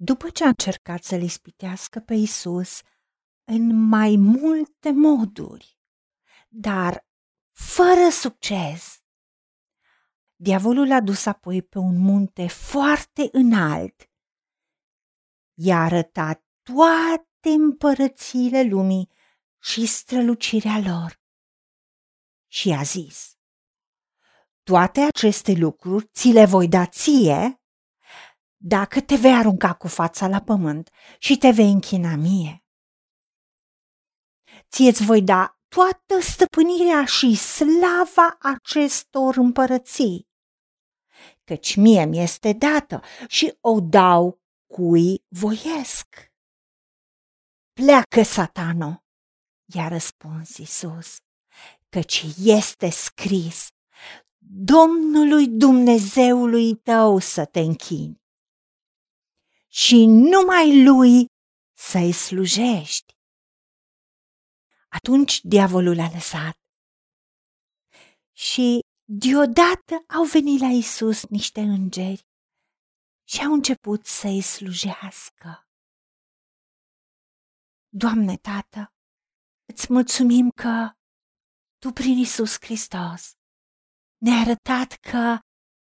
După ce a încercat să-l ispitească pe Isus în mai multe moduri, dar fără succes, diavolul l-a dus apoi pe un munte foarte înalt. I-a arătat toate împărățiile lumii și strălucirea lor. Și a zis, toate aceste lucruri ți le voi da ție dacă te vei arunca cu fața la pământ și te vei închina mie. Ție-ți voi da toată stăpânirea și slava acestor împărății, căci mie mi este dată și o dau cui voiesc. Pleacă, satano, i-a răspuns Isus, căci este scris, Domnului Dumnezeului tău să te închini și numai lui să-i slujești. Atunci diavolul a lăsat. Și deodată au venit la Isus niște îngeri și au început să-i slujească. Doamne, Tată, îți mulțumim că Tu prin Isus Hristos ne-ai arătat că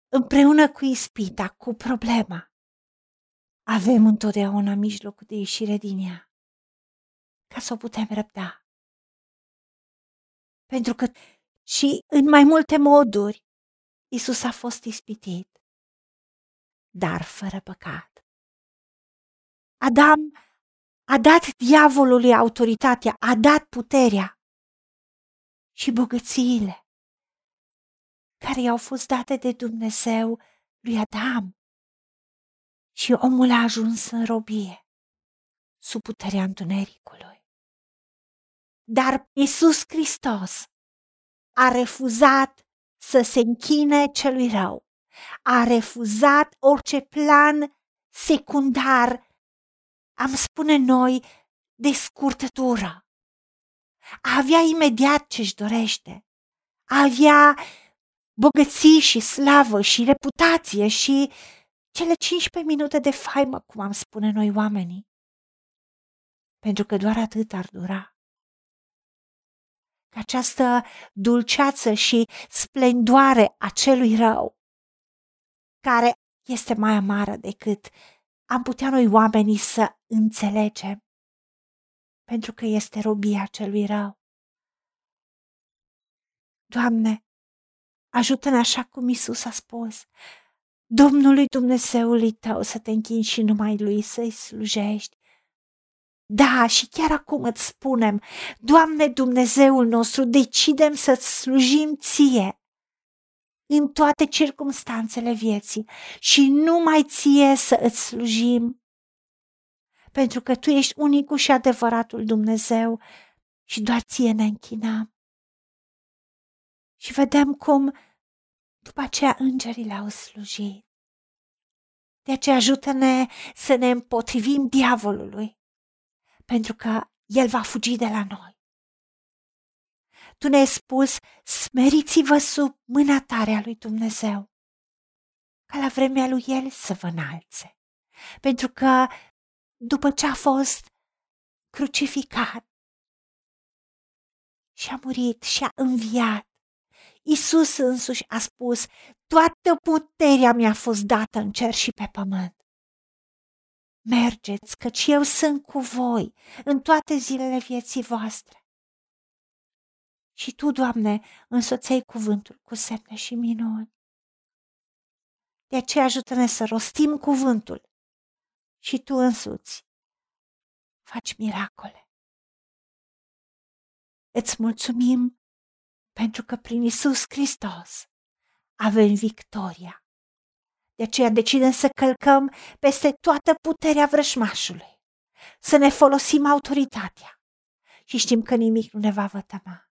împreună cu ispita, cu problema, avem întotdeauna mijlocul de ieșire din ea, ca să o putem răbda. Pentru că și în mai multe moduri Isus a fost ispitit, dar fără păcat. Adam a dat diavolului autoritatea, a dat puterea și bogățiile care i-au fost date de Dumnezeu lui Adam și omul a ajuns în robie, sub puterea întunericului. Dar Isus Hristos a refuzat să se închine celui rău, a refuzat orice plan secundar, am spune noi, de scurtătură. A avea imediat ce-și dorește, a avea bogății și slavă și reputație și cele 15 minute de faimă, cum am spune noi oamenii. Pentru că doar atât ar dura. Că această dulceață și splendoare a celui rău, care este mai amară decât am putea noi oamenii să înțelegem, pentru că este robia celui rău. Doamne, ajută-ne așa cum Isus a spus, Domnului Dumnezeului tău să te închini și numai lui să-i slujești. Da, și chiar acum îți spunem, Doamne Dumnezeul nostru, decidem să-ți slujim ție în toate circumstanțele vieții și numai ție să îți slujim. Pentru că tu ești unicul și adevăratul Dumnezeu și doar ție ne închinăm. Și vedem cum după aceea îngerii le-au slujit. De aceea ajută-ne să ne împotrivim diavolului, pentru că el va fugi de la noi. Tu ne-ai spus, smeriți-vă sub mâna tare a lui Dumnezeu, ca la vremea lui El să vă înalțe. Pentru că după ce a fost crucificat și a murit și a înviat, Isus însuși a spus, toată puterea mi-a fost dată în cer și pe pământ. Mergeți, căci eu sunt cu voi în toate zilele vieții voastre. Și tu, Doamne, însoței cuvântul cu semne și minuni. De aceea ajută-ne să rostim cuvântul și tu însuți faci miracole. Îți mulțumim pentru că prin Isus Hristos avem victoria. De aceea decidem să călcăm peste toată puterea vrășmașului, să ne folosim autoritatea și știm că nimic nu ne va vătăma.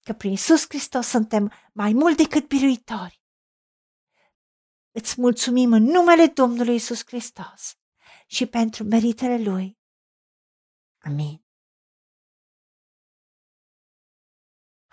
Că prin Isus Hristos suntem mai mult decât biruitori. Îți mulțumim în numele Domnului Isus Hristos și pentru meritele Lui. Amin.